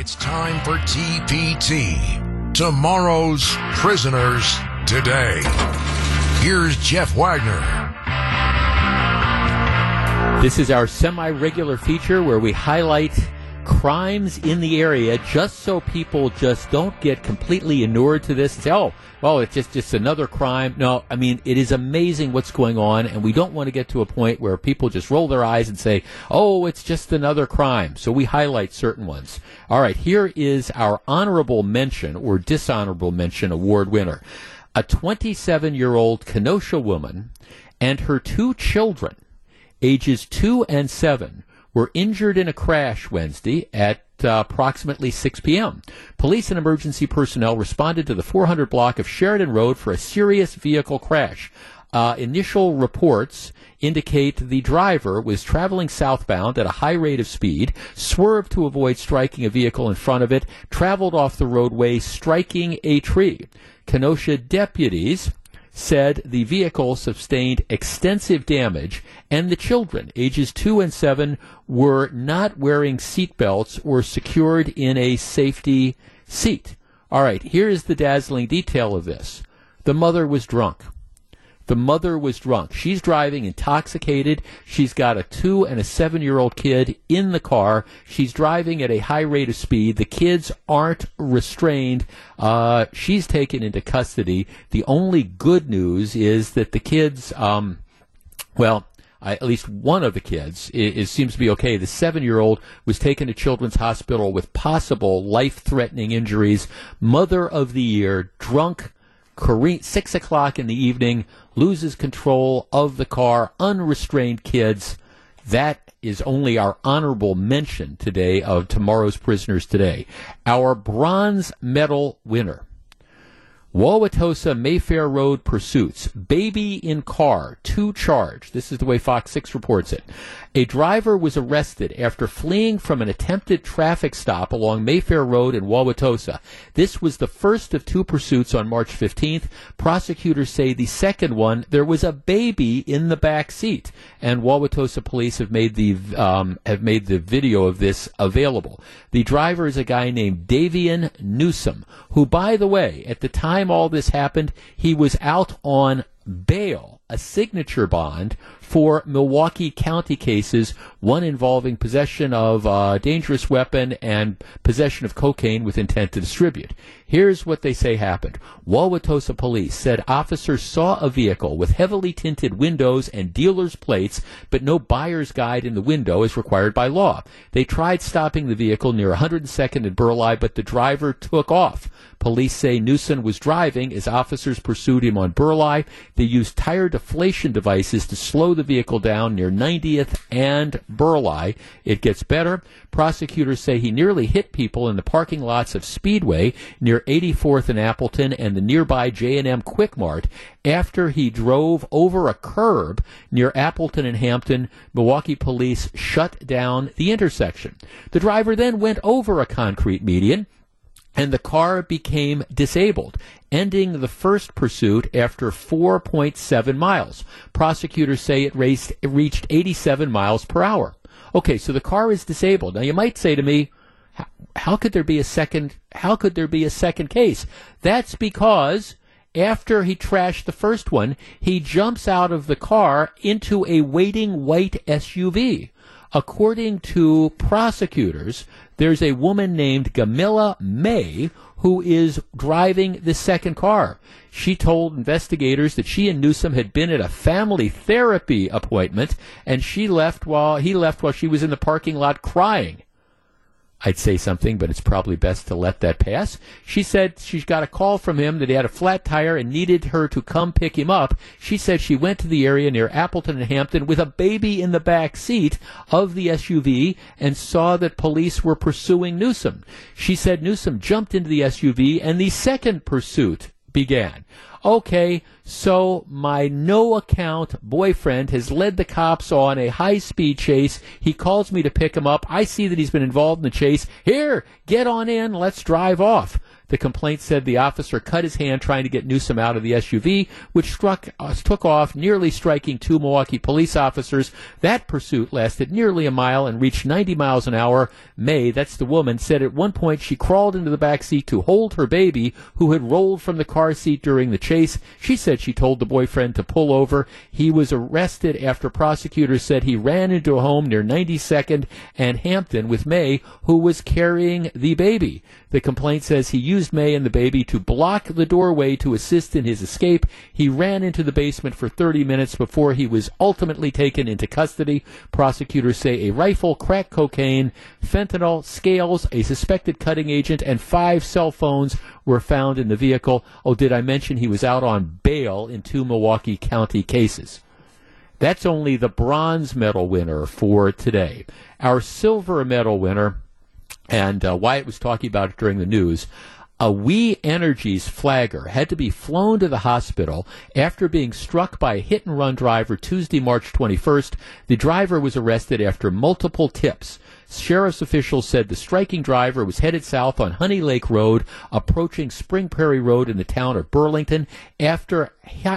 It's time for TPT. Tomorrow's prisoners today. Here's Jeff Wagner. This is our semi regular feature where we highlight crimes in the area just so people just don't get completely inured to this say, oh, well, it's just, just another crime. No, I mean, it is amazing what's going on, and we don't want to get to a point where people just roll their eyes and say, oh, it's just another crime. So we highlight certain ones. All right, here is our honorable mention or dishonorable mention award winner. A 27 year old Kenosha woman and her two children, ages two and seven, were injured in a crash Wednesday at uh, approximately 6 p.m. Police and emergency personnel responded to the 400 block of Sheridan Road for a serious vehicle crash. Uh, initial reports indicate the driver was traveling southbound at a high rate of speed, swerved to avoid striking a vehicle in front of it, traveled off the roadway, striking a tree. Kenosha deputies said the vehicle sustained extensive damage and the children, ages two and seven, were not wearing seatbelts or secured in a safety seat. All right, here is the dazzling detail of this. The mother was drunk. The mother was drunk. She's driving intoxicated. She's got a two and a seven year old kid in the car. She's driving at a high rate of speed. The kids aren't restrained. Uh, she's taken into custody. The only good news is that the kids, um, well, uh, at least one of the kids is, seems to be okay. The seven-year-old was taken to Children's Hospital with possible life-threatening injuries. Mother of the year, drunk, six o'clock in the evening, loses control of the car, unrestrained kids. That is only our honorable mention today of tomorrow's prisoners today. Our bronze medal winner Wauwatosa Mayfair Road pursuits. Baby in car, two charge. This is the way Fox 6 reports it. A driver was arrested after fleeing from an attempted traffic stop along Mayfair Road in Wauwatosa. This was the first of two pursuits on March 15th. Prosecutors say the second one, there was a baby in the back seat. And Wauwatosa police have made the, um, have made the video of this available. The driver is a guy named Davian Newsom, who, by the way, at the time all this happened, he was out on bail, a signature bond for Milwaukee County cases, one involving possession of a dangerous weapon and possession of cocaine with intent to distribute. Here's what they say happened. Wauwatosa police said officers saw a vehicle with heavily tinted windows and dealer's plates, but no buyer's guide in the window as required by law. They tried stopping the vehicle near 102nd and Burleigh, but the driver took off. Police say Newsom was driving as officers pursued him on Burleigh. They used tire deflation devices to slow the vehicle down near 90th and Burleigh. It gets better. Prosecutors say he nearly hit people in the parking lots of Speedway near 84th and Appleton and the nearby J&M Quick Mart after he drove over a curb near Appleton and Hampton. Milwaukee police shut down the intersection. The driver then went over a concrete median and the car became disabled, ending the first pursuit after 4.7 miles. Prosecutors say it, raced, it reached 87 miles per hour. Okay, so the car is disabled. Now you might say to me, how could there be a second how could there be a second case? That's because after he trashed the first one, he jumps out of the car into a waiting white SUV. According to prosecutors, there's a woman named Gamilla May who is driving the second car. She told investigators that she and Newsom had been at a family therapy appointment and she left while he left while she was in the parking lot crying. I'd say something, but it's probably best to let that pass. She said she's got a call from him that he had a flat tire and needed her to come pick him up. She said she went to the area near Appleton and Hampton with a baby in the back seat of the SUV and saw that police were pursuing Newsom. She said Newsom jumped into the SUV and the second pursuit began okay, so my no account boyfriend has led the cops on a high speed chase. He calls me to pick him up. I see that he's been involved in the chase. Here, get on in. Let's drive off. The complaint said the officer cut his hand trying to get Newsom out of the SUV, which struck uh, took off, nearly striking two Milwaukee police officers. That pursuit lasted nearly a mile and reached 90 miles an hour. May, that's the woman, said at one point she crawled into the back seat to hold her baby, who had rolled from the car seat during the chase. She said she told the boyfriend to pull over. He was arrested after prosecutors said he ran into a home near 92nd and Hampton with May, who was carrying the baby. The complaint says he used May and the baby to block the doorway to assist in his escape. He ran into the basement for 30 minutes before he was ultimately taken into custody. Prosecutors say a rifle, crack cocaine, fentanyl, scales, a suspected cutting agent, and five cell phones were found in the vehicle. Oh, did I mention he was out on bail in two Milwaukee County cases? That's only the bronze medal winner for today. Our silver medal winner and uh, Wyatt was talking about it during the news. A We Energies flagger had to be flown to the hospital after being struck by a hit and run driver Tuesday, March 21st. The driver was arrested after multiple tips. Sheriff's officials said the striking driver was headed south on Honey Lake Road, approaching Spring Prairie Road in the town of Burlington after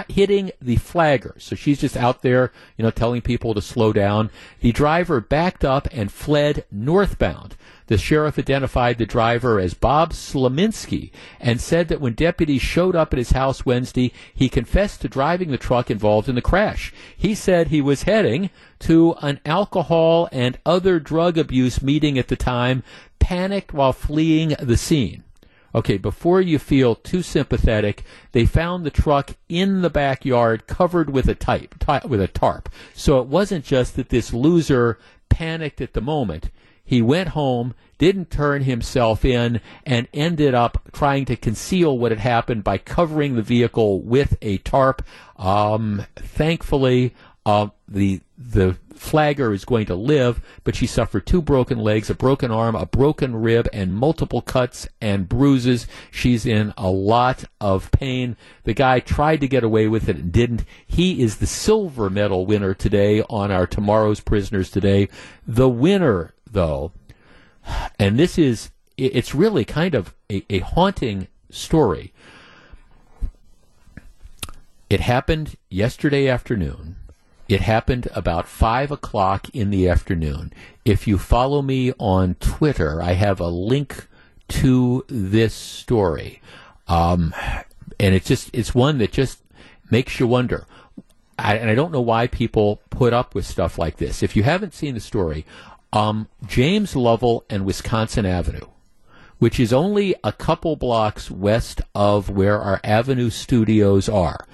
hitting the flagger. So she's just out there, you know, telling people to slow down. The driver backed up and fled northbound. The sheriff identified the driver as Bob Slaminski and said that when deputies showed up at his house Wednesday, he confessed to driving the truck involved in the crash. He said he was heading to an alcohol and other drug abuse meeting at the time, panicked while fleeing the scene. Okay, before you feel too sympathetic, they found the truck in the backyard covered with a type, with a tarp. So it wasn't just that this loser panicked at the moment. He went home, didn't turn himself in, and ended up trying to conceal what had happened by covering the vehicle with a tarp. Um, thankfully, uh, the the flagger is going to live, but she suffered two broken legs, a broken arm, a broken rib, and multiple cuts and bruises. She's in a lot of pain. The guy tried to get away with it and didn't. He is the silver medal winner today on our Tomorrow's Prisoners Today. The winner though, and this is, it's really kind of a, a haunting story. It happened yesterday afternoon. It happened about 5 o'clock in the afternoon. If you follow me on Twitter, I have a link to this story. Um, and it's just, it's one that just makes you wonder. I, and I don't know why people put up with stuff like this. If you haven't seen the story, um, James Lovell and Wisconsin Avenue, which is only a couple blocks west of where our Avenue studios are.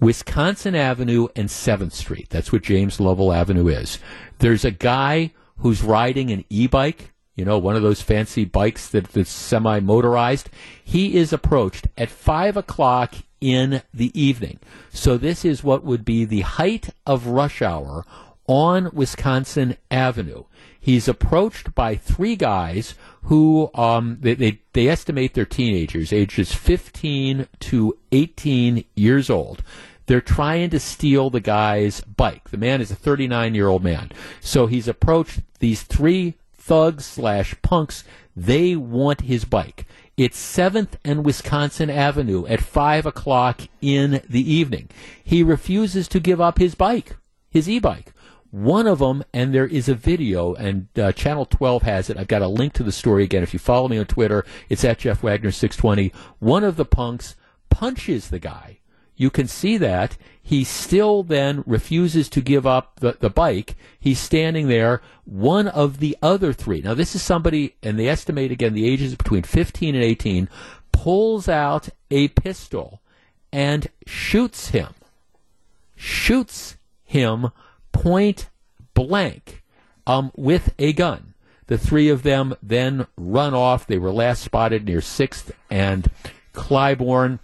Wisconsin Avenue and 7th Street. That's what James Lovell Avenue is. There's a guy who's riding an e-bike, you know, one of those fancy bikes that, that's semi-motorized. He is approached at 5 o'clock in the evening. So this is what would be the height of rush hour on Wisconsin Avenue. He's approached by three guys who um, they, they, they estimate they're teenagers, ages 15 to 18 years old. They're trying to steal the guy's bike. The man is a 39 year old man. So he's approached these three thugs slash punks. They want his bike. It's 7th and Wisconsin Avenue at 5 o'clock in the evening. He refuses to give up his bike, his e bike. One of them, and there is a video, and uh, Channel 12 has it. I've got a link to the story again. If you follow me on Twitter, it's at Jeff Wagner 620. One of the punks punches the guy. You can see that. He still then refuses to give up the, the bike. He's standing there. One of the other three, now this is somebody, and they estimate again the ages between 15 and 18, pulls out a pistol and shoots him. Shoots him point blank um, with a gun. The three of them then run off. They were last spotted near 6th and Clybourn.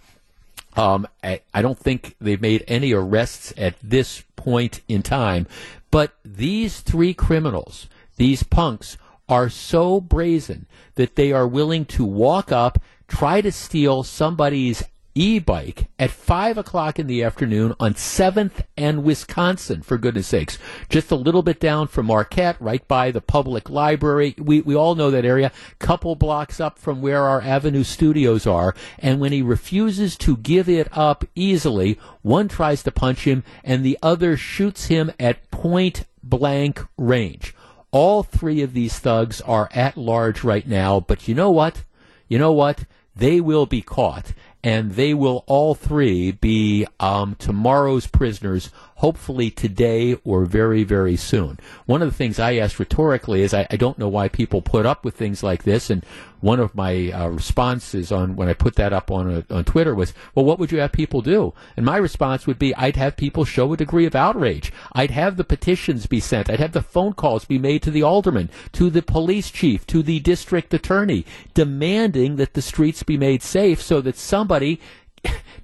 Um, I, I don't think they've made any arrests at this point in time. But these three criminals, these punks, are so brazen that they are willing to walk up, try to steal somebody's e-bike at 5 o'clock in the afternoon on 7th and Wisconsin, for goodness sakes. Just a little bit down from Marquette, right by the public library. We, we all know that area, couple blocks up from where our Avenue studios are. And when he refuses to give it up easily, one tries to punch him and the other shoots him at point blank range. All three of these thugs are at large right now, but you know what? You know what? They will be caught and they will all three be um, tomorrow's prisoners, hopefully today or very, very soon. One of the things I asked rhetorically is I, I don't know why people put up with things like this, and one of my uh, responses on when I put that up on a, on Twitter was, "Well, what would you have people do?" And my response would be, "I'd have people show a degree of outrage. I'd have the petitions be sent. I'd have the phone calls be made to the alderman, to the police chief, to the district attorney, demanding that the streets be made safe so that somebody."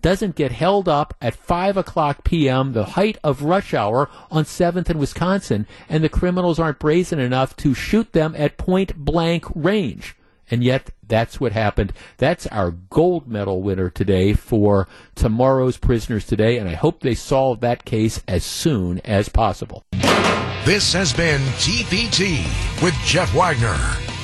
doesn't get held up at 5 o'clock p.m., the height of rush hour on 7th and Wisconsin, and the criminals aren't brazen enough to shoot them at point blank range. And yet, that's what happened. That's our gold medal winner today for tomorrow's prisoners today, and I hope they solve that case as soon as possible. This has been TPT with Jeff Wagner.